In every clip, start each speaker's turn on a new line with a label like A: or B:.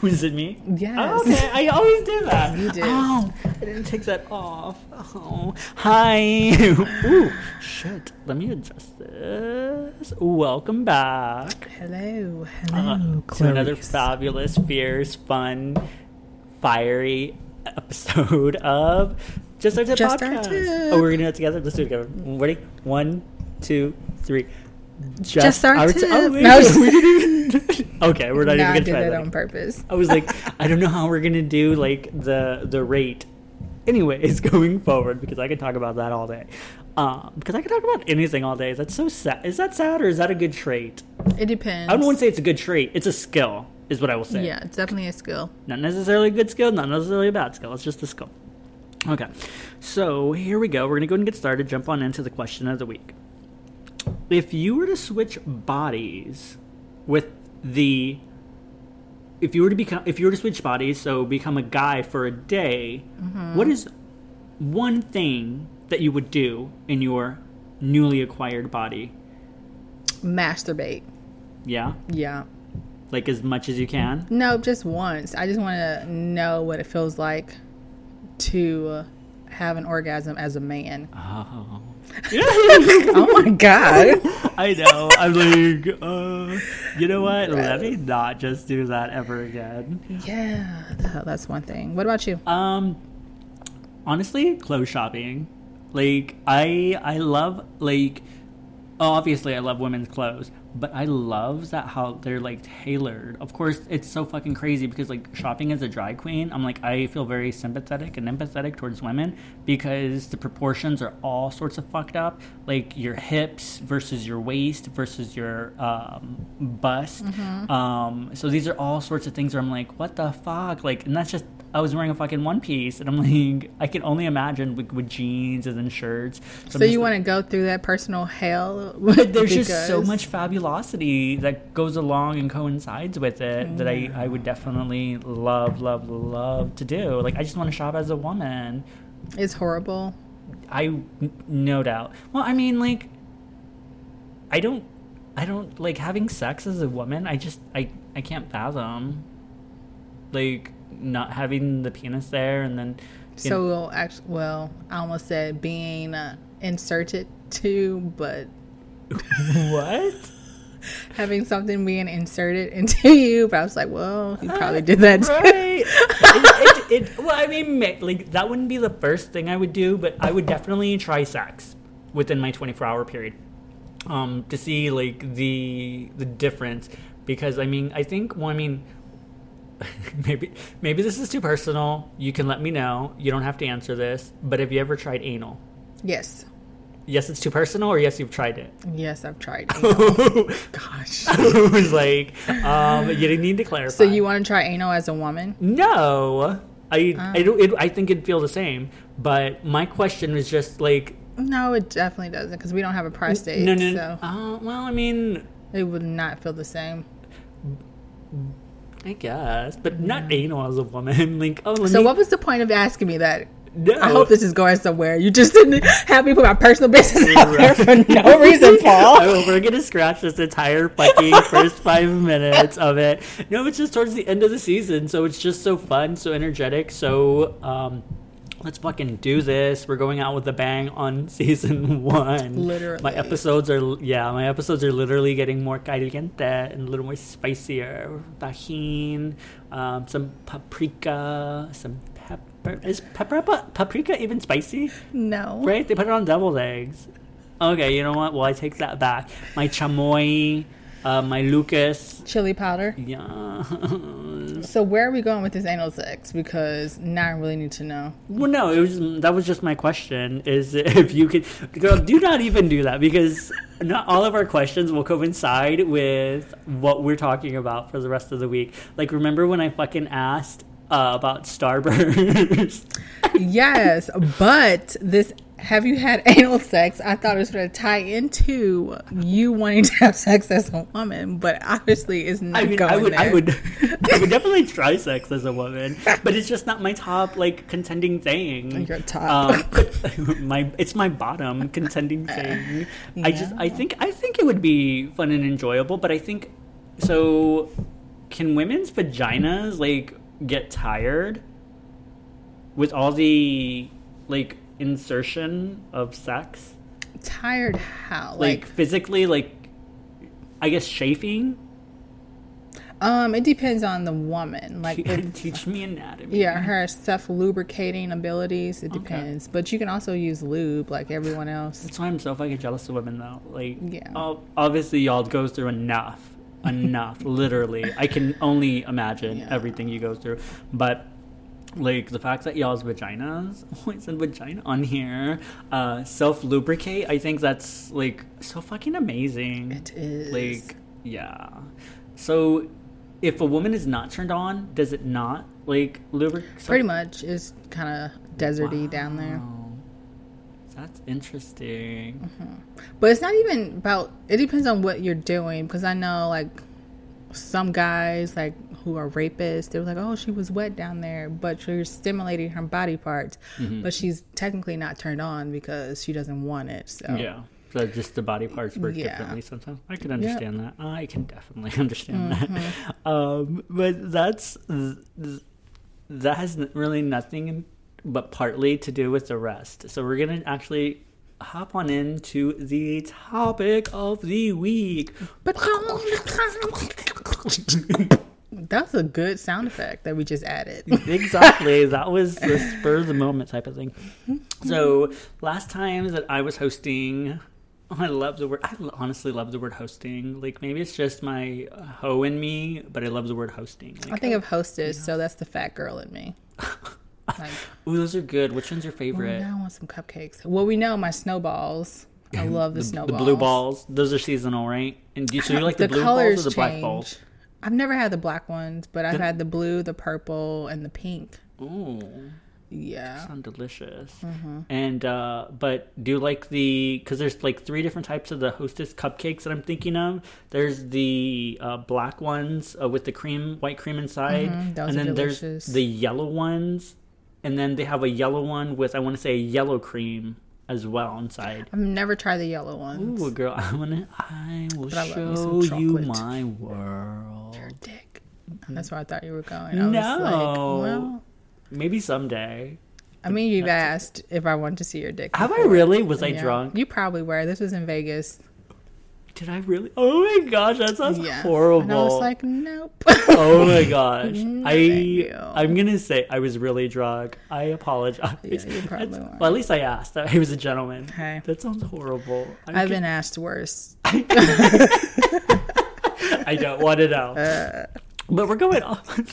A: Was it me?
B: Yes.
A: Oh, okay, I always do that.
B: You did.
A: Oh, I didn't take that off. Oh, hi. Ooh, shit. Let me adjust this. Welcome back
B: Hello,
A: uh,
B: hello,
A: to another fabulous, fierce, fun, fiery episode of Just Our Tip
B: Just Our
A: podcast.
B: Tip.
A: Oh, we're gonna do it together. Let's do it together. Ready? One, two, three.
B: Just Our
A: Ti-
B: Tip.
A: Oh, wait,
B: No,
A: we didn't even- okay, we're not
B: No,
A: even gonna
B: did
A: try
B: that on purpose.
A: I was like, I don't know how we're gonna do like the the rate. Anyways, going forward because I could talk about that all day. Um, because I could talk about anything all day. That's so sad. Is that sad or is that a good trait?
B: It depends.
A: I wouldn't say it's a good trait. It's a skill, is what I will say.
B: Yeah, it's definitely a skill.
A: Not necessarily a good skill, not necessarily a bad skill. It's just a skill. Okay, so here we go. We're gonna go and get started. Jump on into the question of the week. If you were to switch bodies with the, if you were to become, if you were to switch bodies, so become a guy for a day, mm-hmm. what is one thing that you would do in your newly acquired body?
B: Masturbate.
A: Yeah,
B: Yeah.
A: like as much as you can.
B: No, just once. I just want to know what it feels like to have an orgasm as a man.
A: Oh.
B: Oh my god.
A: I know. I'm like, uh, you know what? Let me not just do that ever again.
B: Yeah, th- that's one thing. What about you?
A: Um, honestly, clothes shopping. Like, I I love like, obviously I love women's clothes, but I love that how they're like tailored. Of course, it's so fucking crazy because like shopping as a drag queen, I'm like I feel very sympathetic and empathetic towards women because the proportions are all sorts of fucked up. Like your hips versus your waist versus your um, bust. Um, so these are all sorts of things where I'm like, what the fuck? Like, and that's just I was wearing a fucking one piece, and I'm like, I can only imagine with, with jeans and then shirts.
B: So you want to go through that personal hell?
A: but there's just so much fabulosity that goes along and coincides with it that I, I would definitely love, love, love to do. Like, I just want to shop as a woman.
B: It's horrible.
A: I no doubt. Well, I mean, like, I don't, I don't, like, having sex as a woman, I just, I, I can't fathom. Like, not having the penis there and then.
B: So we'll actually, well, I almost said being uh, inserted to, but
A: what?
B: having something being inserted into you. But I was like, well, you probably did that.
A: Right. it, it, it, well, I mean, like that wouldn't be the first thing I would do, but I would definitely try sex within my 24 hour period um, to see like the the difference. Because I mean, I think. Well, I mean, maybe maybe this is too personal. You can let me know. You don't have to answer this. But have you ever tried anal?
B: Yes,
A: Yes, it's too personal, or yes, you've tried it.
B: yes, I've tried.
A: I
B: Gosh.
A: was like, um, you didn't need to clarify.
B: So you want to try anal as a woman?
A: No, I
B: Oh.
A: I don't. It, I think it'd feel the same. But my question was just like,
B: No, it definitely doesn't because we don't have a prostate.
A: no, no.
B: So
A: Uh, well, I mean,
B: it would not feel the same.
A: I guess, but not anal as a woman. Like, oh,
B: So
A: me,
B: what was the point of asking me that?
A: No,
B: I hope this is going somewhere. You just didn't have me put my personal business out there for no reason, Paul.
A: Oh, we're gonna scratch this entire fucking first five minutes of it. No, it's just towards the end of the season, so it's just so fun, so energetic. So, um, let's fucking do this. We're going out with a bang on season one.
B: Literally.
A: my episodes are yeah, my episodes are literally getting more caliente and a little more spicier. Tajin, um, some paprika, some pepper. Is pepper paprika even spicy?
B: No.
A: Right? They put it on deviled eggs. Okay, you know what? Well, I take that back. My chamoy, uh, my Lucas.
B: Chili powder.
A: Yeah.
B: So where are we going with this anal sex? Because now I really need to know.
A: well, no, it was that was just my question. Is if you could, girl, do not even do that because not all of our questions will coincide with what we're talking about for the rest of the week. Like, remember when I fucking asked uh, about Starburst?
B: Yes, but this have you had anal sex? I thought it was going to tie into you wanting to have sex as a woman, but obviously it's not
A: I mean,
B: going
A: I would,
B: there.
A: I would, I would definitely try sex as a woman, but it's just not my top like contending thing.
B: Your top.
A: Um, my, it's my bottom contending thing. I just, I think, I think it would be fun and enjoyable, but I think so. can women's vaginas like get tired with all the like insertion of sex?
B: Tired how?
A: Like,
B: Like,
A: physically, like I guess chafing.
B: um, it depends on the woman. Like,
A: Teach me anatomy.
B: yeah, her self lubricating abilities. It depends, but you can also use lube like everyone else.
A: That's why I'm so fucking jealous of women, though. Like,
B: Yeah.
A: obviously, y'all go through enough, enough. literally, I can only imagine
B: Yeah.
A: everything you go through. But like the fact that y'all's vaginas, oh, it said vagina on here, uh, self lubricate. I think that's like so fucking amazing.
B: It is.
A: Like, yeah. So, if a woman is not turned on, does it not like lubricate?
B: Pretty much, it's kind of deserty down there.
A: That's interesting.
B: But it's not even about. It depends on what you're doing because I know like some guys like who are rapists. They're like, oh, she was wet down there, but you're stimulating her body parts,
A: Mm-hmm.
B: but she's technically not turned on because she doesn't want it. So
A: Yeah. So just the body parts work
B: Yeah.
A: differently sometimes. I can understand that. I can definitely understand
B: Mm-hmm.
A: that. Um, but that's that has really nothing but partly to do with the rest. So we're gonna actually hop on into the topic of the week.
B: That's a good sound effect that we just added.
A: exactly. That was the spur of the moment type of thing. So last time that I was hosting, I love the word. I honestly love the word hosting. Like maybe it's just my hoe in me, but I love the word hosting.
B: I
A: Like,
B: think of hostess, so that's the fat girl in me. Like,
A: ooh, those are good. Which one's your favorite?
B: now I want some cupcakes. Well, we know my snowballs. I love the,
A: the,
B: snowballs.
A: the blue balls. Those are seasonal, right? And do so you like the, blue
B: colors
A: balls or the black
B: change.
A: balls?
B: I've never had the black ones, but I've had the blue, the purple, and the pink.
A: Ooh.
B: Yeah.
A: sound delicious.
B: Mm-hmm.
A: And uh, but do you like the because there's like three different types of the Hostess cupcakes that I'm thinking of. There's the uh, black ones uh, with the cream, white cream inside,
B: Mhm, those
A: and then
B: delicious.
A: there's the yellow ones, and then they have a yellow one with I want to say yellow cream as well inside.
B: I've never tried the yellow ones.
A: Ooh, girl, I wanna, I will
B: I
A: show you my world.
B: That's where I thought you were going. I was
A: No.
B: like, well,
A: Maybe someday.
B: I mean, you've asked if I want to see your dick.
A: Have I really? Was I drunk?
B: You probably were. This was in Vegas.
A: Did I really? Oh my gosh, that sounds
B: Yeah.
A: horrible.
B: And I was like, nope.
A: oh my gosh.
B: No,
A: I
B: you.
A: I'm gonna say I was really drunk. I apologize.
B: Yeah, you probably were.
A: Well, at least I asked. He was a gentleman.
B: Hey.
A: That sounds horrible. I'm
B: I've
A: g-
B: been asked worse.
A: I don't want to know.
B: Uh.
A: But we're going on.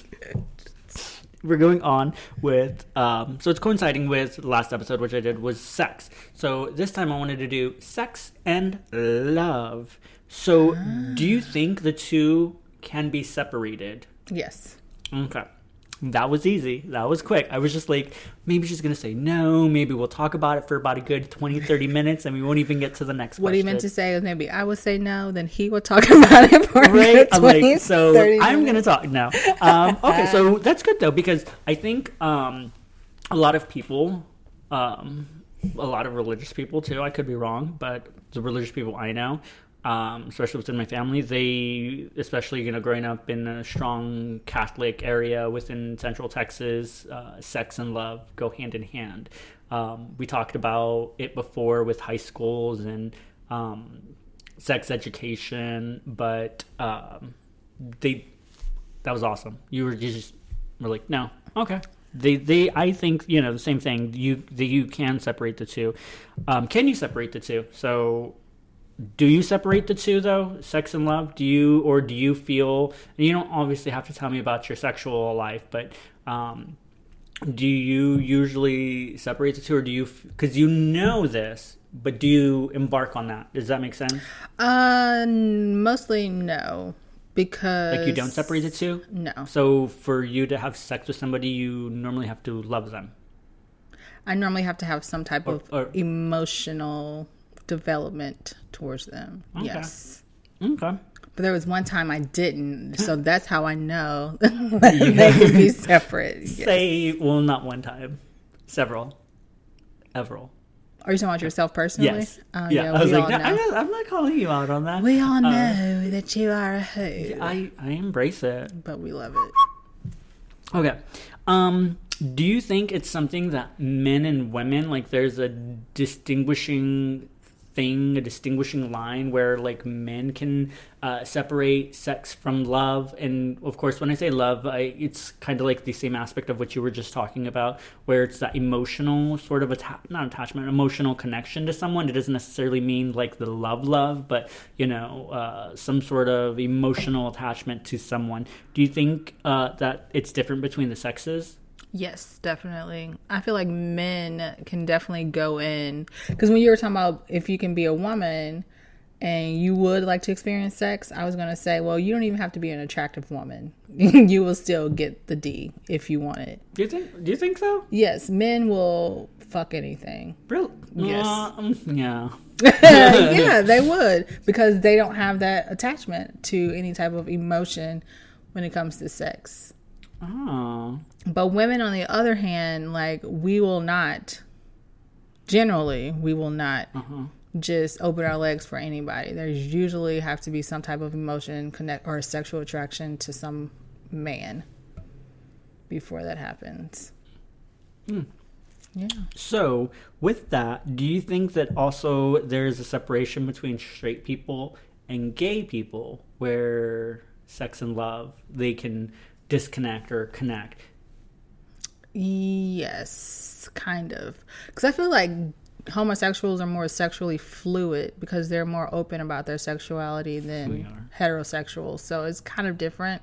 A: we're going on with. Um, so it's coinciding with the last episode, which I did was sex. So this time I wanted to do sex and love. So do you think the two can be separated?
B: Yes.
A: Okay. That was easy. That was quick. I was just like, maybe she's going to say no. Maybe we'll talk about it for about a good 20, 30 minutes and we won't even get to the next question.
B: What he
A: question.
B: meant to say was maybe I would say no, then he would talk about it for a
A: Right?
B: good 20,
A: like, so
B: 30
A: I'm going to talk now. Um, okay, so that's good though, because I think um, a lot of people, um, a lot of religious people too, I could be wrong, but the religious people I know, um, especially within my family, they, especially you know, growing up in a strong Catholic area within Central Texas, uh, sex and love go hand in hand. Um, we talked about it before with high schools and um, sex education, but um, they that was awesome. You were you just were like, no, okay. They they I think you know the same thing. You the, you can separate the two. Um, can you separate the two? So do you separate the two though? Sex and love? Do you or do you feel and you don't obviously have to tell me about your sexual life but um, do you usually separate the two or do you because you know this but do you embark on that? Does that make sense?
B: Uh, mostly no, because
A: like you don't separate the two?
B: No,
A: so for you to have sex with somebody you normally have to love them?
B: I normally have to have some type
A: Or-
B: of
A: or-
B: emotional development towards them.
A: Okay.
B: Yes.
A: okay
B: But there was one time I didn't, so that's how I know they can be separate. Yes.
A: say well not one time several several
B: Are you talking about yourself personally?
A: Yes.
B: Oh,
A: yeah. I was
B: we
A: like,
B: all
A: no,
B: know.
A: I'm, not, calling you out on that.
B: we all
A: Uh,
B: know that you are a hoe,
A: I, I embrace it.
B: but we love it.
A: Okay. Um, do you think it's something that men and women like there's a distinguishing thing, a distinguishing line where like men can uh, separate sex from love, and of course, when I say love, I, it's kind of like the same aspect of what you were just talking about, where it's that emotional sort of atta- not attachment, emotional connection to someone. It doesn't necessarily mean like the love, love, but you know, uh, some sort of emotional attachment to someone. Do you think uh, that it's different between the sexes?
B: Yes, definitely. I feel like men can definitely go in because when you were talking about if you can be a woman and you would like to experience sex, I was gonna say, well, you don't even have to be an attractive woman. you will still get the D if you want it.
A: Do you think? Do you think so?
B: Yes, men will fuck anything.
A: Really?
B: Yes.
A: Um, yeah.
B: yeah, they would because they don't have that attachment to any type of emotion when it comes to sex.
A: Oh.
B: But women, on the other hand, like we will not, generally, we will not
A: Uh-huh.
B: just open our legs for anybody. There's usually have to be some type of emotion connect or sexual attraction to some man before that happens.
A: Hmm.
B: Yeah.
A: So, with that, do you think that also there's a separation between straight people and gay people where sex and love they can disconnect or connect?
B: Yes, kind of. Because I feel like homosexuals are more sexually fluid because they're more open about their sexuality than heterosexuals. So it's kind of different.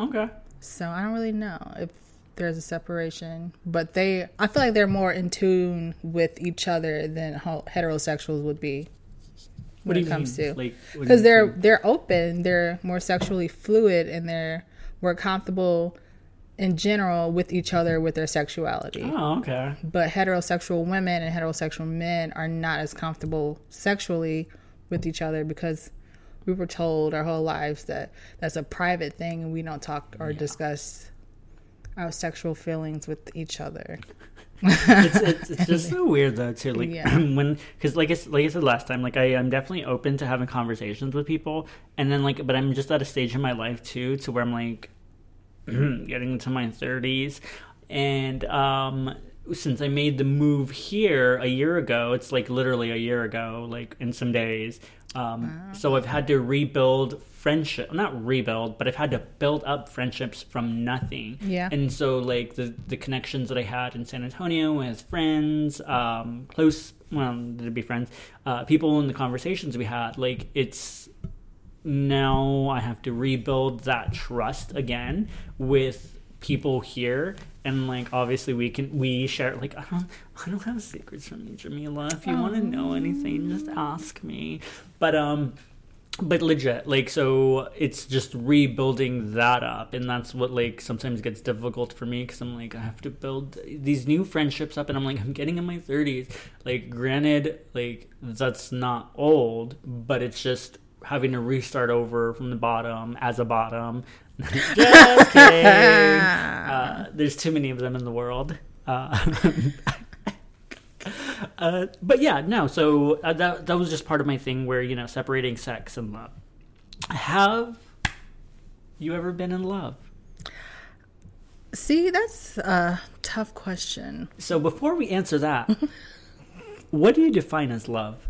A: Okay.
B: So I don't really know if there's a separation, but they, I feel like they're more in tune with each other than heterosexuals would be
A: What
B: when
A: do
B: it comes
A: mean?
B: to
A: Like,
B: because they're
A: mean?
B: they're open, they're more sexually fluid, and they're more comfortable in general with each other with their sexuality.
A: Oh, okay.
B: But heterosexual women and heterosexual men are not as comfortable sexually with each other because we were told our whole lives that that's a private thing and we don't talk or discuss our sexual feelings with each other.
A: it's, it's, it's just so weird though too like
B: Yeah.
A: when because like I, like I said last time like I, i'm definitely open to having conversations with people and then like but i'm just at a stage in my life too to where i'm like getting into my 30s and um since i made the move here a year ago it's like literally a year ago like in some days um so i've had to rebuild friendship not rebuild but i've had to build up friendships from nothing.
B: Yeah.
A: and so like the the connections that I had in San Antonio with friends, um, close well to be friends, uh, people in the conversations we had, like it's now I have to rebuild that trust again with people here and like obviously we can we share like I don't I don't have secrets from you, Jamila. If you want to know anything, just ask me. But um but legit like so it's just rebuilding that up and that's what like sometimes gets difficult for me because i'm like i have to build these new friendships up and i'm like i'm getting in my 30s like granted like that's not old but it's just having to restart over from the bottom as a bottom just kidding uh, there's too many of them in the world uh, Uh, but yeah, no. So uh, that that was just part of my thing where you know separating sex and love. Have you ever been in love?
B: See, that's a tough question.
A: So before we answer that, what do you define as love?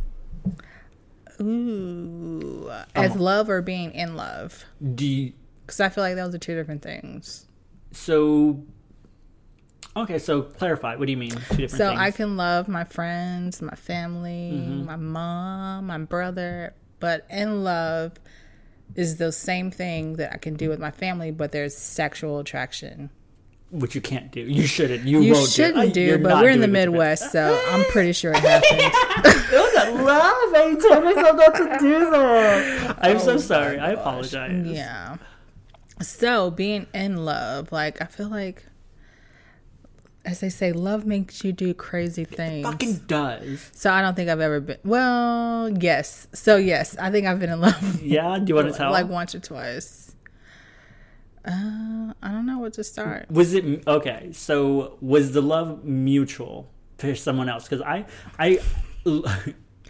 B: Ooh, as love or being in love?
A: Do
B: Because I feel like those are two different things.
A: so? Okay, so clarify. What do you mean? Two different
B: So
A: things.
B: I can love my friends, my family,
A: Mm-hmm.
B: my mom, my brother, but in love is the same thing that I can do with my family, but there's sexual attraction.
A: Which you can't do. You shouldn't. You,
B: You
A: won't
B: shouldn't
A: do.
B: do,
A: You're
B: but we're in the. Midwest, so I'm pretty sure it happens.
A: Look at love. I told myself not to do that. I'm so oh sorry. I apologize.
B: yeah. So being in love, like I feel like, as they say, love makes you do crazy things.
A: Fucking does.
B: So I don't think I've ever been. Well, yes. So yes, I think I've been in love.
A: Yeah. Do you want to tell?
B: like once or twice. Uh, I don't know what to start.
A: Was it okay? So was the love mutual? for someone else because I I do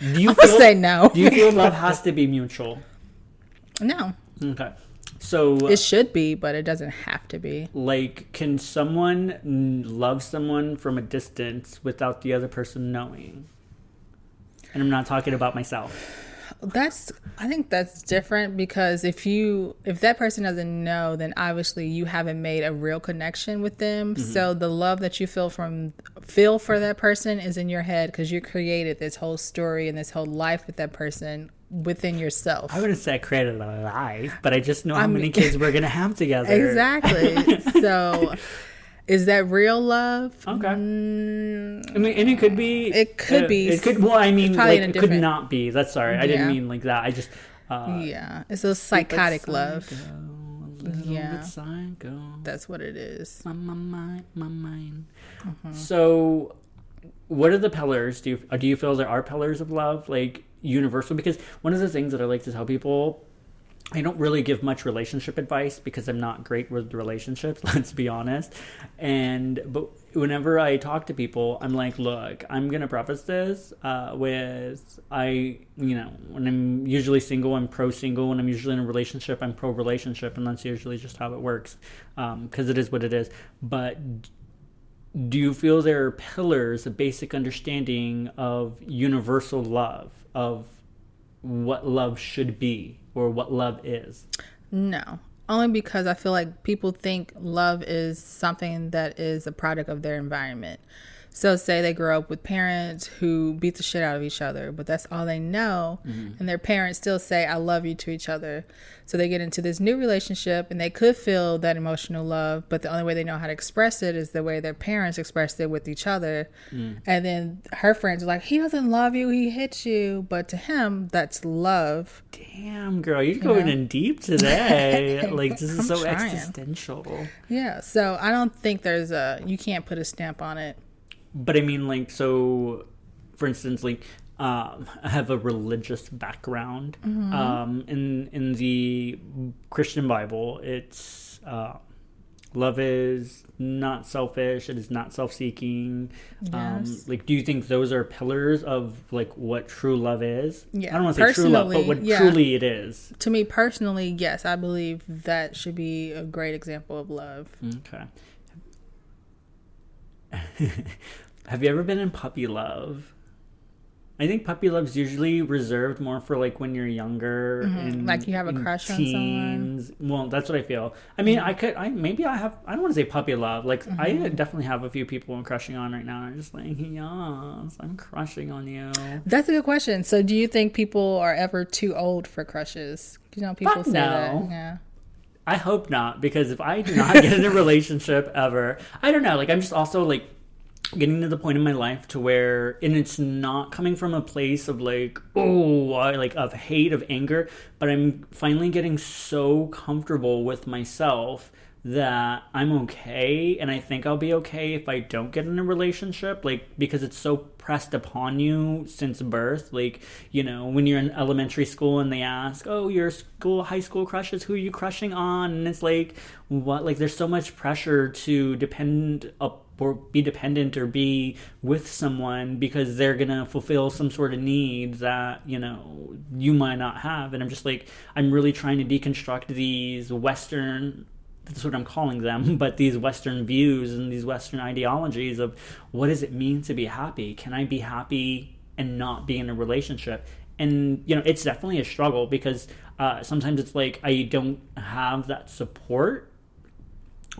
A: you
B: I'm gonna say no.
A: do you feel love has to be mutual?
B: No,
A: Okay, so
B: it should be, but it doesn't have to be.
A: like can someone love someone from a distance without the other person knowing? And I'm not talking about myself.
B: That's I think that's different because if you if that person doesn't know, then obviously you haven't made a real connection with them. Mm-hmm. So the love that you feel from feel for that person is in your head because you created this whole story and this whole life with that person within yourself.
A: I wouldn't say I created a life, but I just know how
B: I
A: many kids we're gonna have together.
B: Exactly. so is that real love?
A: Okay.
B: Mm,
A: I mean, and it could be.
B: It could
A: uh,
B: be.
A: It could. Well, I mean, like it could not be. That's sorry. I didn't mean like that. I just. Uh,
B: yeah. It's a psychotic love.
A: Psycho, a
B: Yeah.
A: bit psycho.
B: That's what it is.
A: My, my mind, my mind.
B: Mm-hmm.
A: So, what are the pillars? Do you uh, do you feel there are pillars of love, like universal? Because one of the things that I like to tell people, I don't really give much relationship advice because I'm not great with relationships. Let's be honest. And but whenever I talk to people, I'm like, look, I'm gonna preface this uh, with I, you know, when I'm usually single, I'm pro single. When I'm usually in a relationship, I'm pro relationship, and that's usually just how it works because it is what it is. But do you feel there are pillars, a basic understanding of universal love, of what love should be or what love is?
B: No. Only because I feel like people think love is something that is a product of their environment. So, say they grow up with parents who beat the shit out of each other, but that's all they know. Mm-hmm. And their parents still say, I love you to each other. So, they get into this new relationship and they could feel that emotional love, but the only way they know how to express it is the way their parents expressed it with each other. Mm. And then her friends are like, He doesn't love you, he hits you. But to him, that's love.
A: Damn, girl, you're going in deep today. like, this is
B: I'm
A: so
B: trying.
A: existential.
B: Yeah. So, I don't think there's a, you can't put a stamp on it.
A: But I mean, like, so, for instance, like, um, I have a religious background. Um, in in the Christian Bible, it's uh, love is not selfish. It is not self-seeking. Um,
B: Yes.
A: like, do you think those are pillars of like what true love is?
B: Yeah.
A: I don't want to say true love, but what
B: yeah.
A: truly it is.
B: To me personally, yes, I believe that should be a great example of love.
A: Okay. Have you ever been in puppy love? I think puppy love's usually reserved more for like when you're younger and
B: Mm-hmm. Like you have a crush on someone?
A: Well, that's what I feel. I mean, I could, I maybe I have. I don't want to say puppy love. Like I
B: Mm-hmm.
A: definitely have a few people I'm crushing on right now. And I'm just like, yes, I'm crushing on you.
B: That's a good question. So, do you think people are ever too old for crushes? You know, people
A: Fuck
B: say
A: no.
B: that. Yeah.
A: I hope not, because if I do not get in a relationship ever, I don't know. Like, I'm just also like getting to the point in my life to where, and it's not coming from a place of like, oh, I, like of hate, of anger, but I'm finally getting so comfortable with myself that I'm okay and I think I'll be okay if I don't get in a relationship like because it's so pressed upon you since birth. Like you know when you're in elementary school and they ask oh your school high school crushes who are you crushing on? And it's like what? Like there's so much pressure to depend up be dependent or be with someone because they're gonna fulfill some sort of need that you know you might not have and i'm just like i'm really trying to deconstruct these western that's what I'm calling them, but these Western views and these Western ideologies of what does it mean to be happy? Can I be happy and not be in a relationship? And, you know, it's definitely a struggle because uh, sometimes it's like I don't have that support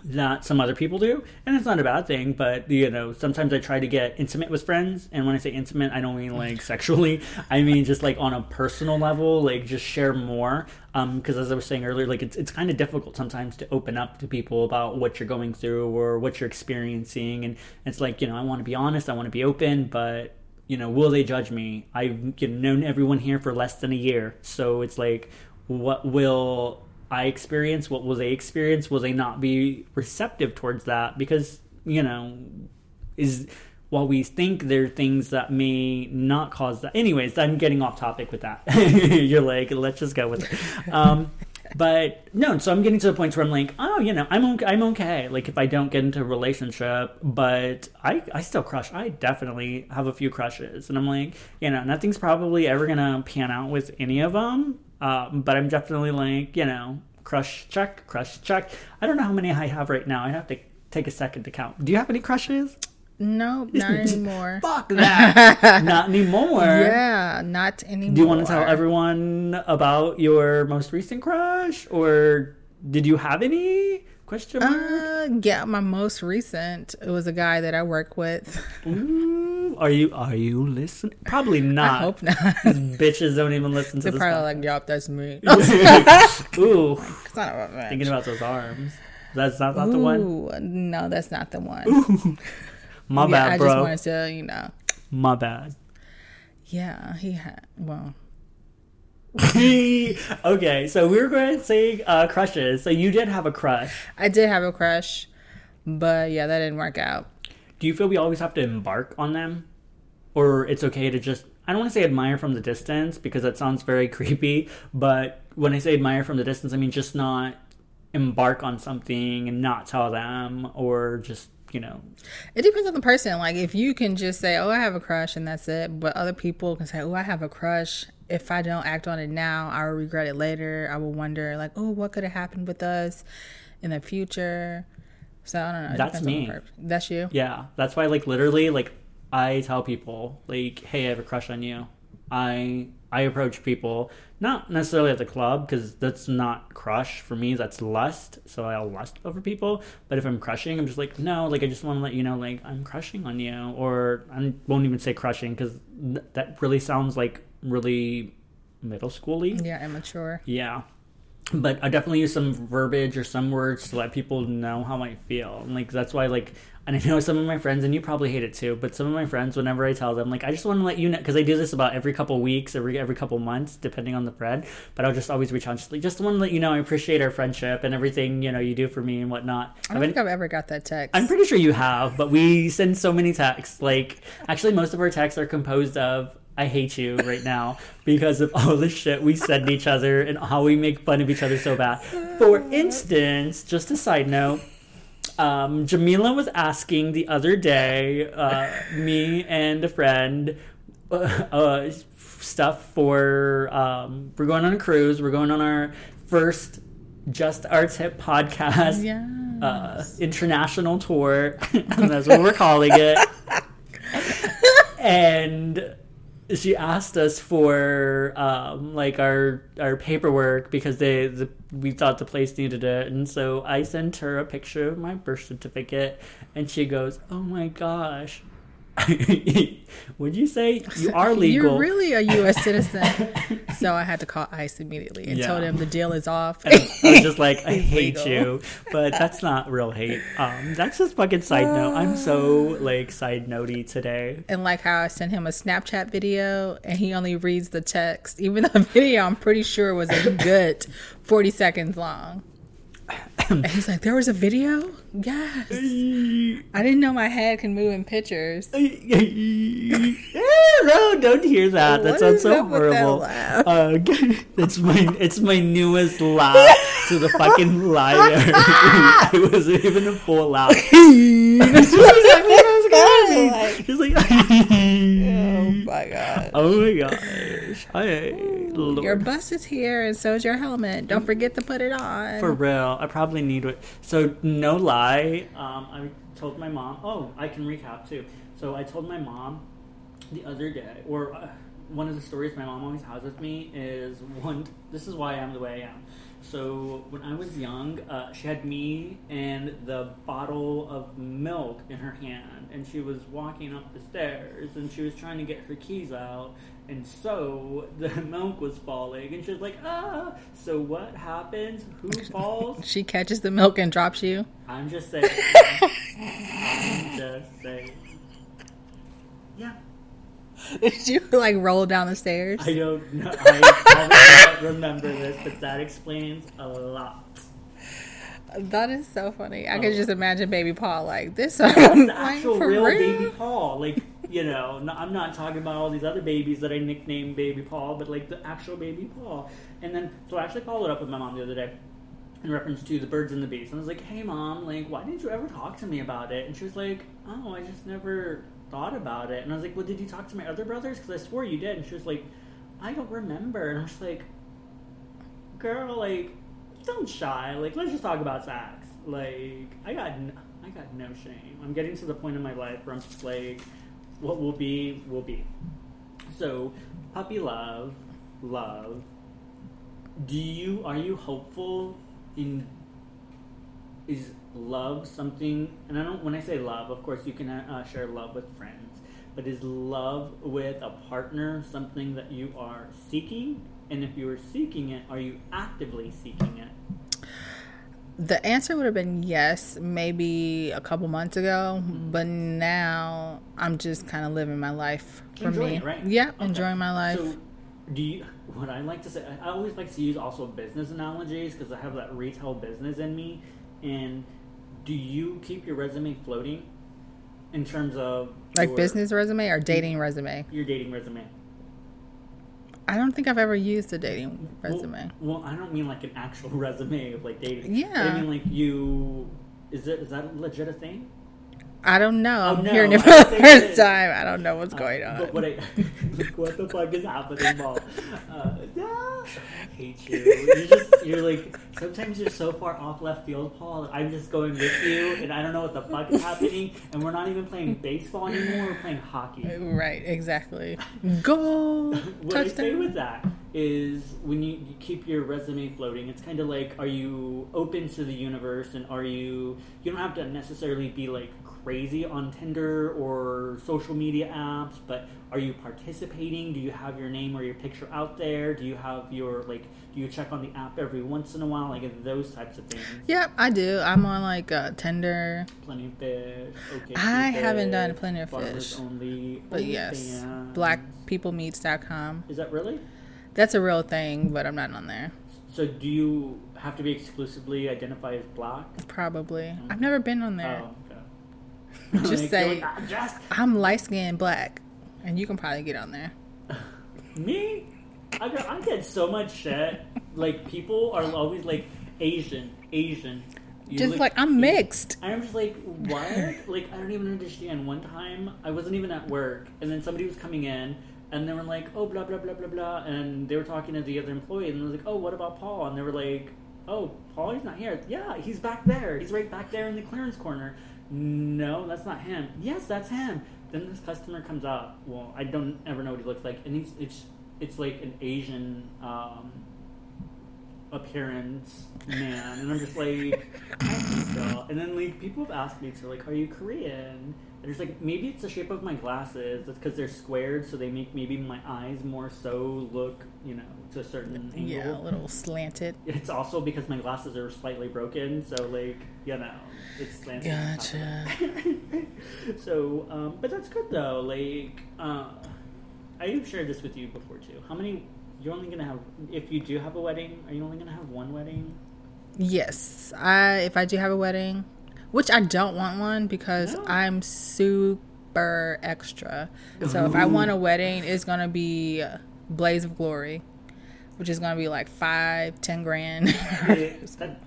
A: that some other people do and it's not a bad thing but you know sometimes i try to get intimate with friends and when i say intimate i don't mean like sexually. I mean just like on a personal level like just share more um because as i was saying earlier like it's, it's kind of difficult sometimes to open up to people about what you're going through or what you're experiencing and it's like you know i want to be honest i want to be open but you know will they judge me? I've you know, known everyone here for less than a year so it's like what will I experience? What will they experience? Will they not be receptive towards that? Because, you know, is while we think there are things that may not cause that. Anyways, I'm getting off topic with that. You're like, let's just go with it. Um, but no, so I'm getting to the point where I'm like, oh, you know, I'm okay. I'm okay. Like if I don't get into a relationship, but I I still crush. I definitely have a few crushes, and I'm like, you know, nothing's probably ever gonna pan out with any of them. Um, but I'm definitely like, you know, crush check, crush check. I don't know how many I have right now. I have to take a second to count. Do you have any crushes?
B: Nope, not anymore.
A: Fuck that. not anymore.
B: Yeah, not anymore.
A: Do you want to tell everyone about your most recent crush, or did you have any? Question mark.
B: Uh, yeah, my most recent it was a guy that I work with.
A: Ooh, are you are you listening? Probably not.
B: I hope not.
A: Bitches don't even listen to
B: They're
A: this.
B: probably
A: podcast.
B: like, "Yup, that's me."
A: Ooh,
B: It's not about that.
A: thinking about those arms. That's not, not the one.
B: Ooh, no, that's not the one.
A: My
B: yeah,
A: bad,
B: I
A: bro.
B: just wanted to, you know.
A: My bad.
B: Yeah, he had. Well,
A: okay, so we were going to say uh, crushes. So you did have a crush.
B: I did have a crush, but yeah, that didn't work out.
A: Do you feel we always have to embark on them? Or it's okay to just, I don't want to say admire from the distance because that sounds very creepy, but when I say admire from the distance, I mean just not embark on something and not tell them or just, you know,
B: It depends on the person. Like, if you can just say, "Oh, I have a crush," and that's it, but other people can say, "Oh, I have a crush." If I don't act on it now, I will regret it later. I will wonder, like, "Oh, what could have happened with us in the future?" So I don't know.
A: That's
B: depends on the
A: me.
B: That's you.
A: Yeah, that's why like literally like I tell people like, "Hey, I have a crush on you." I I approach people not necessarily at the club because that's not crush for me. That's lust. So I'll lust over people. But if I'm crushing, I'm just like, no, like I just want to let you know, like I'm crushing on you, or I won't even say crushing because th- that really sounds like really middle schooly.
B: Yeah, immature.
A: Yeah. But I definitely use some verbiage or some words to let people know how I feel. And like that's why like and I know some of my friends and you probably hate it too, but some of my friends whenever I tell them like I just want to let you know cuz I do this about every couple weeks, every every couple months depending on the friend, but I'll just always reach out just like just want to let you know I appreciate our friendship and everything, you know, you do for me and whatnot.
B: I don't think I've ever got that text.
A: I'm pretty sure you have, but we send so many texts. Like, actually, most of our texts are composed of "I hate you" right now because of all the shit we send each other and how we make fun of each other so bad. For instance, just a side note. Um, Jamila was asking the other day, uh, me and a friend, uh, uh, stuff for. Um, we're going on a cruise. We're going on our first Just Our Tip podcast uh, international tour. and that's what we're calling it. and she asked us for um, like our our paperwork because they the, we thought the place needed it, and so I sent her a picture of my birth certificate, and she goes, "Oh my gosh." Would you say you are legal?
B: You're really a U.S. citizen. so I had to call ICE immediately and
A: Yeah.
B: told him the deal is off.
A: I was just like, I hate
B: legal.
A: you, but that's not real hate. Um, that's just fucking side note. I'm so like side notey today.
B: and like how I sent him a Snapchat video and he only reads the text, even though the video I'm pretty sure was a good 40 seconds long. And he's like, There was a video? Yes. I didn't know my head can move in pictures.
A: no, don't hear that. That
B: What
A: sounds so
B: that
A: horrible.
B: laugh?
A: Uh, it's my it's my newest laugh to the fucking liar. it wasn't even a full laugh. That's exactly what was gonna
B: Like-
A: like,
B: Oh my god.
A: oh my gosh, I Lord.
B: Your bus is here and so is your helmet. Don't forget to put it on.
A: For real, I probably need it. So no lie, um, I told my mom. Oh, I can recap too. So I told my mom the other day, or uh, one of the stories my mom always has with me is one. This is why I'm the way I am. So when I was young, uh, she had me and the bottle of milk in her hand, and she was walking up the stairs, and she was trying to get her keys out, and so the milk was falling, and she was like, "Ah!" So what happens? Who falls?
B: she catches the milk and drops you.
A: I'm just saying. I'm just saying. Yeah.
B: Did you like roll down the stairs?
A: I don't know. I, I don't remember this, but that explains a lot.
B: That is so funny. I
A: Oh.
B: could just imagine baby Paul like this.
A: That's
B: I'm
A: the
B: like,
A: actual
B: for
A: real
B: real?
A: baby Paul. Like You know, no, I'm not talking about all these other babies that I nicknamed Baby Paul, but like the actual Baby Paul. And then, so I actually followed up with my mom the other day in reference to the birds and the bees. And I was like, hey, mom, like, why didn't you ever talk to me about it? And she was like, oh, I just never thought about it. And I was like, well, did you talk to my other brothers? Because I swore you did. And she was like, I don't remember. And I was like, girl, like, don't shy. Like, let's just talk about sex. Like, I got, I got no shame. I'm getting to the point in my life where I'm just like, what will be, will be. So, puppy love, love. Do you are you hopeful in? Is love something? And I don't. When I say love, of course, you can uh, share love with friends. But is love with a partner something that you are seeking? And if you are seeking it, are you actively seeking it?
B: The answer would have been yes, maybe a couple months ago, mm-hmm. but now I'm just kind of living my life for
A: Enjoying
B: me.
A: it, right?
B: Yeah,
A: Okay.
B: enjoying my life.
A: So, do you? What I like to say, I always like to use also business analogies because I have that retail business in me. And do you keep your resume floating in terms of
B: like
A: your-
B: business resume or mm-hmm. dating resume?
A: your dating resume?
B: I don't think I've ever used a dating resume.
A: Well, I don't mean like an actual resume of like dating.
B: Yeah.
A: I mean like you. Is it is that a legit a thing?
B: I don't know.
A: Oh,
B: I'm
A: no,
B: hearing it for the first time. I don't know what's
A: Uh,
B: going on.
A: But what I like, what the fuck is happening, Paul? Uh, ah, I hate you. You're just you're like sometimes you're so far off left field, Paul. I'm just going with you, and I don't know what the fuck is happening. And we're not even playing baseball anymore. We're playing hockey.
B: Uh, right, exactly. Goal.
A: What I say with that is when you, you keep your resume floating, it's kind of like are you open to the universe and are you you don't have to necessarily be like crazy on Tinder or social media apps, but are you participating? Do you have your name or your picture out there? Do you have your like do you check on the app every once in a while? Like those types of things.
B: Yep, I do. I'm on like uh, Tinder,
A: Plenty of fish. Okay.
B: I
A: Cupid,
B: haven't done Plenty of Fish.
A: Only.
B: but yes,
A: OnlyFans.
B: blackpeoplemeets.com.
A: Is that really?
B: That's a real thing, but I'm not on there.
A: So do you have to be exclusively identify as black?
B: Probably. I've never been on there.
A: Oh.
B: Just
A: Like,
B: say-
A: "Ah, just
B: I'm light skinned black, and you can probably get on there.
A: me. I get, I get so much shit. Like people are always like Asian, Asian. You
B: Just
A: look-
B: like I'm mixed.
A: I'm just like, what? like, I don't even understand. One time, I wasn't even at work, and then somebody was coming in, and they were like, oh, blah, blah, blah, blah, blah. And they were talking to the other employee, and they was like, oh, what about Paul? And they were like, oh, Paul, he's not here. Yeah, he's back there. He's right back there in the clearance corner. No, that's not him. Yes, that's him. Then this customer comes out. Well, I don't ever know what he looks like, and he's it's it's like an Asian um, appearance man, and I'm just like, I don't think so. And then like people have asked me to like, are you Korean? And it's like maybe it's the shape of my glasses. It's because they're squared, so they make maybe my eyes more so look, you know, to a certain angle.
B: Yeah, a little slanted.
A: It's also because my glasses are slightly broken, so like you know, it's slanted.
B: Gotcha.
A: so, um, but that's good though. Like, uh, I've shared this with you before too. How many? You're only gonna have if you do have a wedding. Are you only gonna have one wedding?
B: Yes, I if I do have a wedding, which I don't want one because
A: No.
B: I'm super extra. So if I want a wedding, it's gonna be Blaze of Glory, which is gonna be like five, ten grand.
A: That,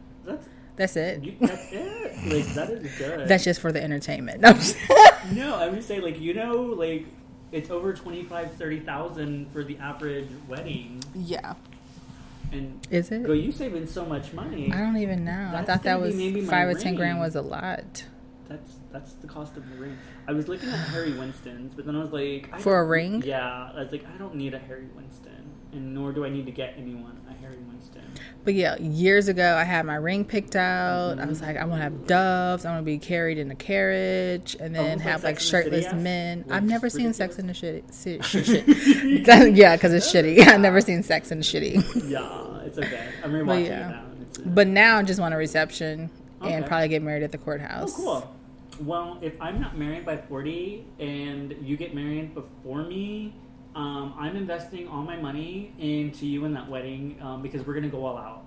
A: that's
B: That's it.
A: you, that's it. Like that is good.
B: That's just for the entertainment. No, I'm just-
A: no, I'm just saying like you know like it's over 25 30,000 for the average wedding
B: yeah.
A: and
B: Is it?
A: girl you saving so much money.
B: I don't even know. I thought that
A: gonna
B: was
A: maybe my
B: five or ten grand was a lot
A: That's that's the cost of the ring. I was looking at Harry Winston's, but then I was like, I
B: for a ring.
A: Yeah, I was like, I don't need a Harry Winston, and nor do I need to get anyone a Harry Winston.
B: But yeah, years ago, I had my ring picked out. I was
A: Mhm.
B: like, I want to have doves. I want to be carried in a carriage, and then
A: Almost like
B: have like
A: City,
B: shirtless
A: yes?
B: men.
A: Like,
B: I've never seen Sex in the? Shitty. si- shit. Yeah, because it's shitty. I've never seen Sex in the Shitty.
A: Yeah, it's okay. I'm rewatching
B: yeah.
A: it now. uh,
B: But now I just want a reception and probably get married at the courthouse.
A: oh, cool. Well, if I'm not married by 40 and you get married before me, um, I'm investing all my money into you and that wedding um, because we're gonna go all out.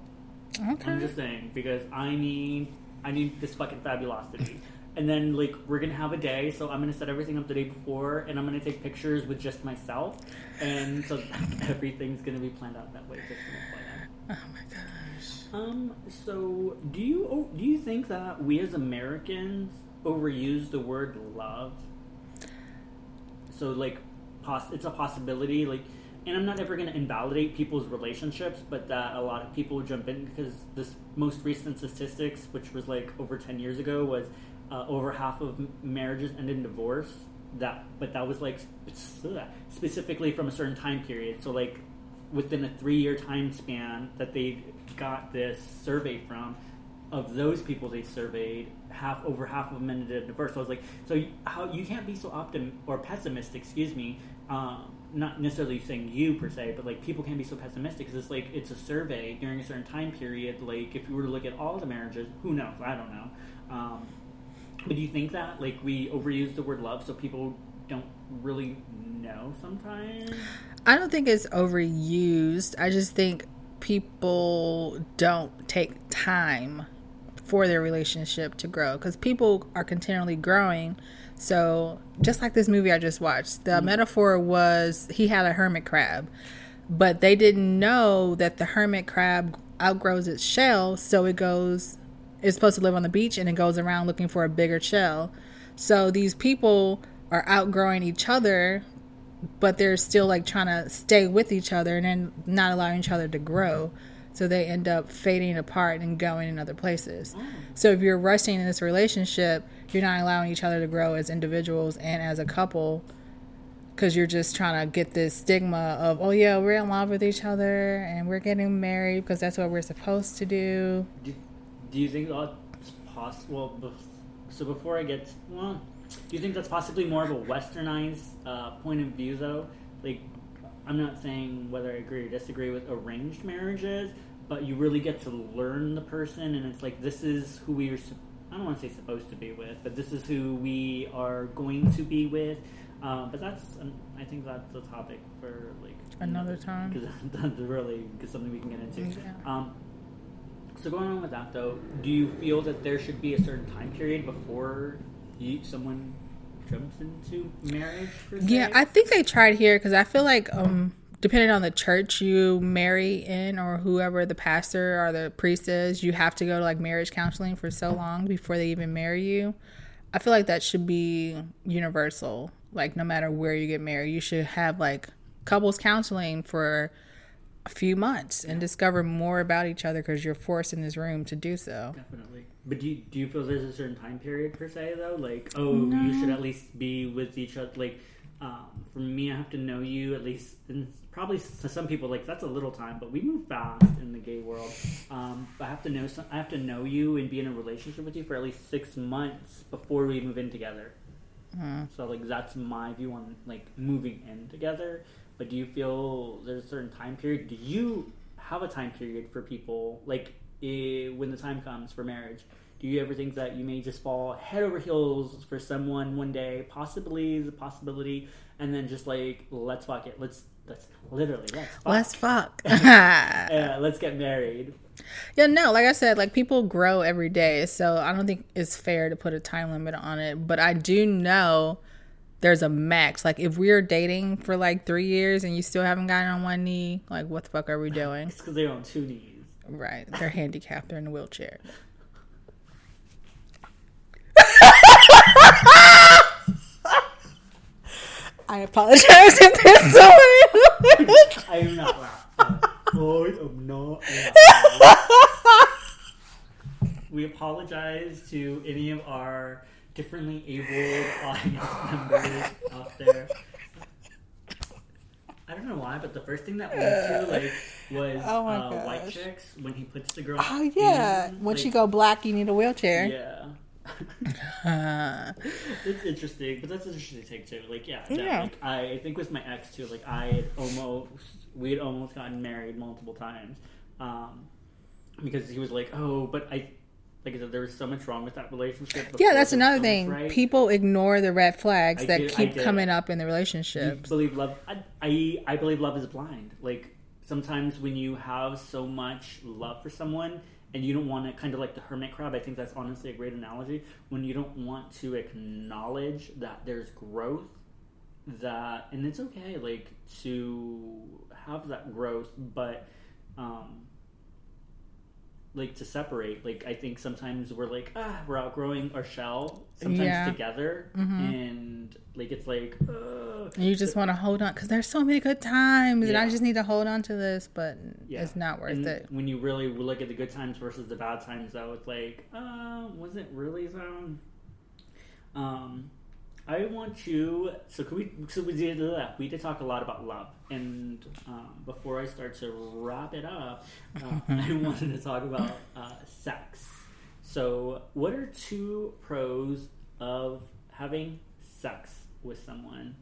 B: Okay.
A: I'm just saying because I need I need this fucking fabulosity. and then like we're gonna have a day. So I'm gonna set everything up the day before, and I'm gonna take pictures with just myself, and so everything's gonna be planned out that way. Just to.
B: Oh my gosh.
A: Um. So, do you oh, do you think that we as Americans overuse the word love? So, like, poss- it's a possibility. Like, and I'm not ever going to invalidate people's relationships, but that a lot of people jump in because this most recent statistics, which was like over ten years ago, was uh, over half of marriages ended in divorce. That, but that was like specifically from a certain time period. So, like, within a three-year time span that they got this survey from, of those people they surveyed, half over half of them ended in divorce. So I was like, so you, how you can't be so optim or pessimistic, excuse me. Um, not necessarily saying you per se, but like people can't be so pessimistic because it's like it's a survey during a certain time period. Like if you were to look at all the marriages, who knows? I don't know. Um, but do you think that like we overuse the word love so people don't really know sometimes?
B: I don't think it's overused. I just think people don't take time for their relationship to grow because people are continually growing. So, just like this movie I just watched, the mm-hmm. metaphor was he had a hermit crab, but they didn't know that the hermit crab outgrows its shell, so it goes it's supposed to live on the beach and it goes around looking for a bigger shell. So these people are outgrowing each other, but they're still like trying to stay with each other and then not allowing each other to grow. So they end up fading apart and going in other places. So if you're rushing in this relationship, you're not allowing each other to grow as individuals and as a couple because you're just trying to get this stigma of, oh yeah, we're in love with each other and we're getting married because that's what we're supposed to do.
A: Do, do you think that's possible? Well, so before I get well, do you think that's possibly more of a westernized uh, point of view, though? Like, I'm not saying whether I agree or disagree with arranged marriages, but you really get to learn the person, and it's like this is who we are. I don't want to say supposed to be with, but this is who we are going to be with. Um, but that's, um, I think that's a topic for like
B: Another time.
A: because that's really something we can get into.
B: Yeah.
A: Um, so going on with that though, do you feel that there should be a certain time period before you, someone jumps into marriage?
B: Yeah, I think they tried here because I feel like, um, depending on the church you marry in or whoever the pastor or the priest is, you have to go to like marriage counseling for so long before they even marry you. I feel like that should be universal. Like, no matter where you get married, you should have like couples counseling for a few months and discover more about each other because you're forced in this room to do so.
A: Definitely. But do you, do you feel there's a certain time period per se though? Like, oh, you should at least be with each other. Like, um, for me, I have to know you at least. And probably to some people, like that's a little time, but we move fast in the gay world. Um, I have to know. Some, I have to know you and be in a relationship with you for at least six months before we move in together. So like that's my view on like moving in together. But do you feel there's a certain time period? Do you have a time period for people like eh, when the time comes for marriage? Do you ever think that you may just fall head over heels for someone one day? Possibly the possibility, and then just like let's fuck it. Let's let's literally let's fuck.
B: Let's fuck.
A: yeah, let's get married.
B: Yeah, no, like I said, like people grow every day, so I don't think it's fair to put a time limit on it. But I do know there's a max. Like if we're dating for like three years and you still haven't gotten on one knee, like what the fuck are we doing?
A: It's because they're on two knees.
B: Right. They're handicapped, they're in a wheelchair. I apologize if there's someone.
A: I am not laughing. I am not laughing. We apologize to any of our differently abled audience members out there. I don't know why, but the first thing that went to like was
B: Oh
A: uh, White. Chicks when he puts the girl.
B: Oh yeah.
A: in,
B: Once you go black, you need a wheelchair.
A: Yeah.
B: Uh,
A: it's interesting, but that's an interesting take too. Like, yeah, yeah.
B: Yeah.
A: Like, I, I think with my ex too. Like, I had almost we had almost gotten married multiple times, um, because he was like, oh, but I. Like I said, there was so much wrong with that relationship.
B: yeah, that's another
A: so
B: thing.
A: right.
B: People ignore the red flags
A: I
B: that
A: did-
B: keep coming up in the relationship.
A: believe love. I, I I believe love is blind. Like sometimes when you have so much love for someone and you don't want to kind of like the hermit crab. I think that's honestly a great analogy. When you don't want to acknowledge that there's growth, that and it's okay like to have that growth, but um, like to separate. Like I think sometimes we're like ah we're outgrowing our shell sometimes
B: Yeah.
A: together, and like it's like. Uh,
B: You just want to hold on because there's so many good times, and I just need to hold on to this, but
A: Yeah.
B: it's not worth
A: And
B: it.
A: When you really look at the good times versus the bad times, though, it's like, uh, was it really so? Um, I want you. So could we? So we did. that. We did talk a lot about love, and um, before I start to wrap it up, uh, I wanted to talk about uh, sex. So, what are two pros of having sex with someone?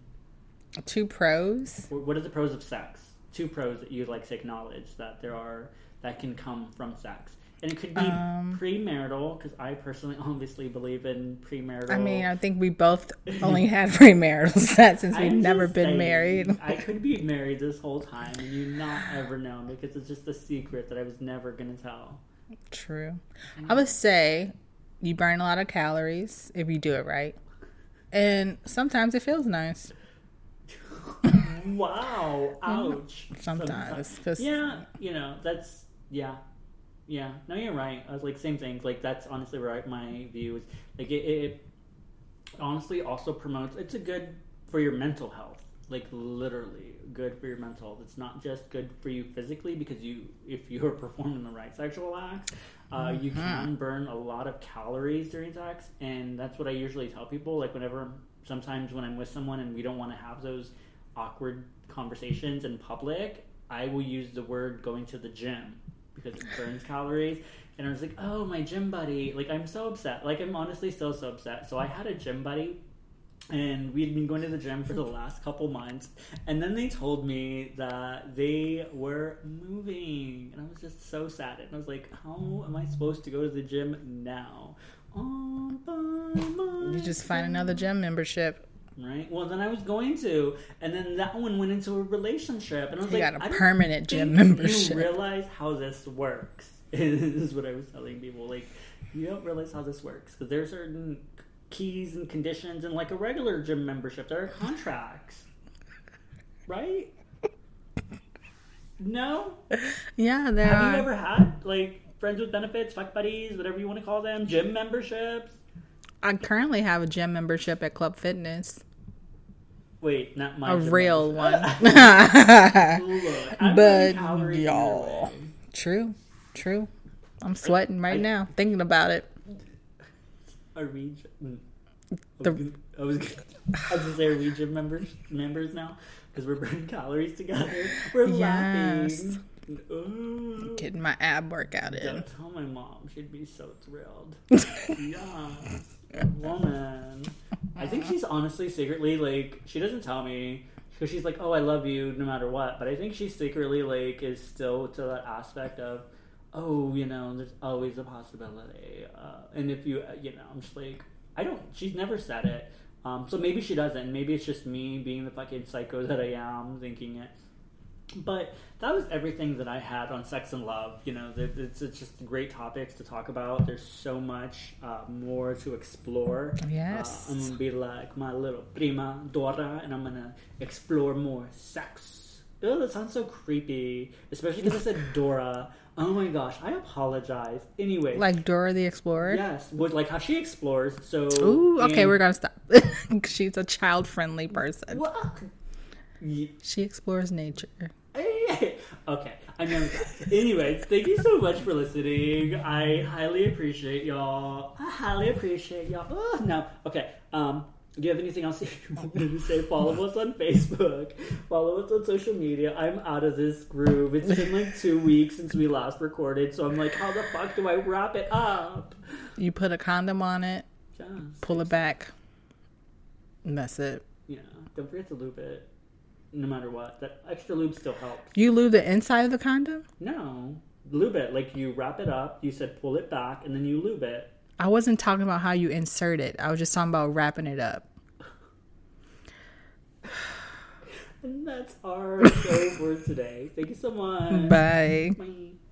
B: Two pros.
A: Wh- What are the pros of sex? Two pros that you'd like to acknowledge that there are that can come from sex, and it could be
B: Um,
A: premarital because I personally obviously believe in premarital.
B: I mean, I think we both only had premarital sex since we've never been
A: saying,
B: married.
A: I could be married this whole time and you not ever know because it's just a secret that I was never gonna tell.
B: True. I would say you burn a lot of calories if you do it right, and sometimes it feels nice.
A: Wow! Ouch!
B: Sometimes, 'cause-
A: yeah, you know that's yeah, yeah. No, you're right. I was like same thing. Like that's honestly right. My view is like it, it honestly also promotes. It's a good for your mental health. Like literally good for your mental health. It's not just good for you physically because you if you are performing the right sexual acts, uh, you can burn a lot of calories during sex, and that's what I usually tell people. Like whenever sometimes when I'm with someone and we don't want to have those awkward conversations in public, I will use the word going to the gym because it burns calories. And I was like, oh, my gym buddy. Like, I'm so upset. Like, I'm honestly still so upset. So I had a gym buddy and we'd been going to the gym for the last couple months and then they told me that they were moving and i was just so sad and i was like how am i supposed to go to the gym now
B: You just find another gym membership.
A: Right? Well then i was going to and then that one went into a relationship and i was
B: You
A: like
B: got a
A: I
B: permanent gym
A: think
B: membership.
A: you realize how this works is what i was telling people like you don't realize how this works because there are certain keys and conditions and like a regular gym membership. There are contracts. Right? No?
B: Yeah, there
A: have
B: are.
A: you ever had like friends with benefits fuck buddies whatever you want to call them gym memberships?
B: I currently have a gym membership at Club Fitness,
A: wait not my
B: a real one.
A: Look,
B: But,
A: burning calories either
B: y'all. true, true. I'm sweating right
A: I-
B: now thinking about it.
A: Are we? mm. I
B: The-
A: I was gonna, I was gonna say are we gym members members now because we're burning calories together. We're
B: Yes.
A: laughing. Ooh.
B: Getting my ab workout in.
A: Don't tell my mom; she'd be so thrilled. yeah, woman. I think she's honestly secretly like she doesn't tell me because she's like, "Oh, I love you no matter what." But I think she secretly like is still to that aspect of, "Oh, you know, there's always a possibility." Uh, and if you, uh, you know, I'm just like, I don't. She's never said it. Um, so maybe she doesn't. Maybe it's just me being the fucking psycho that I am, thinking it. But that was everything that I had on sex and love. You know, it's, it's just great topics to talk about. There's so much uh, more to explore.
B: Yes.
A: Uh, I'm gonna be like my little prima Dora, and I'm gonna explore more sex. Oh, that sounds so creepy, especially because I said Dora. Oh my gosh, I apologize. Anyway,
B: Like Dora the Explorer.
A: yes, would like how she explores. So,
B: Ooh, okay,
A: in-
B: we're gonna stop. She's a child-friendly person.
A: Well, ye-
B: She explores nature.
A: okay, I know that. Anyways, thank you so much for listening. I highly appreciate y'all. I highly appreciate y'all. Oh, no. Okay. Um, do you have anything else you wanted to say? Follow us on Facebook. Follow us on social media. I'm out of this groove. It's been like two weeks since we last recorded, so I'm like, how the fuck do I wrap it up?
B: You put a condom on it, pull it back, and that's it.
A: yeah. Don't forget to loop it. No matter what, that extra lube still helps.
B: You lube the inside of the condom?
A: No, lube it. Like you wrap it up. You said pull it back, and then you lube it.
B: I wasn't talking about how you insert it. I was just talking about wrapping it up.
A: And that's our show for today. Thank you so much.
B: Bye.
A: Bye.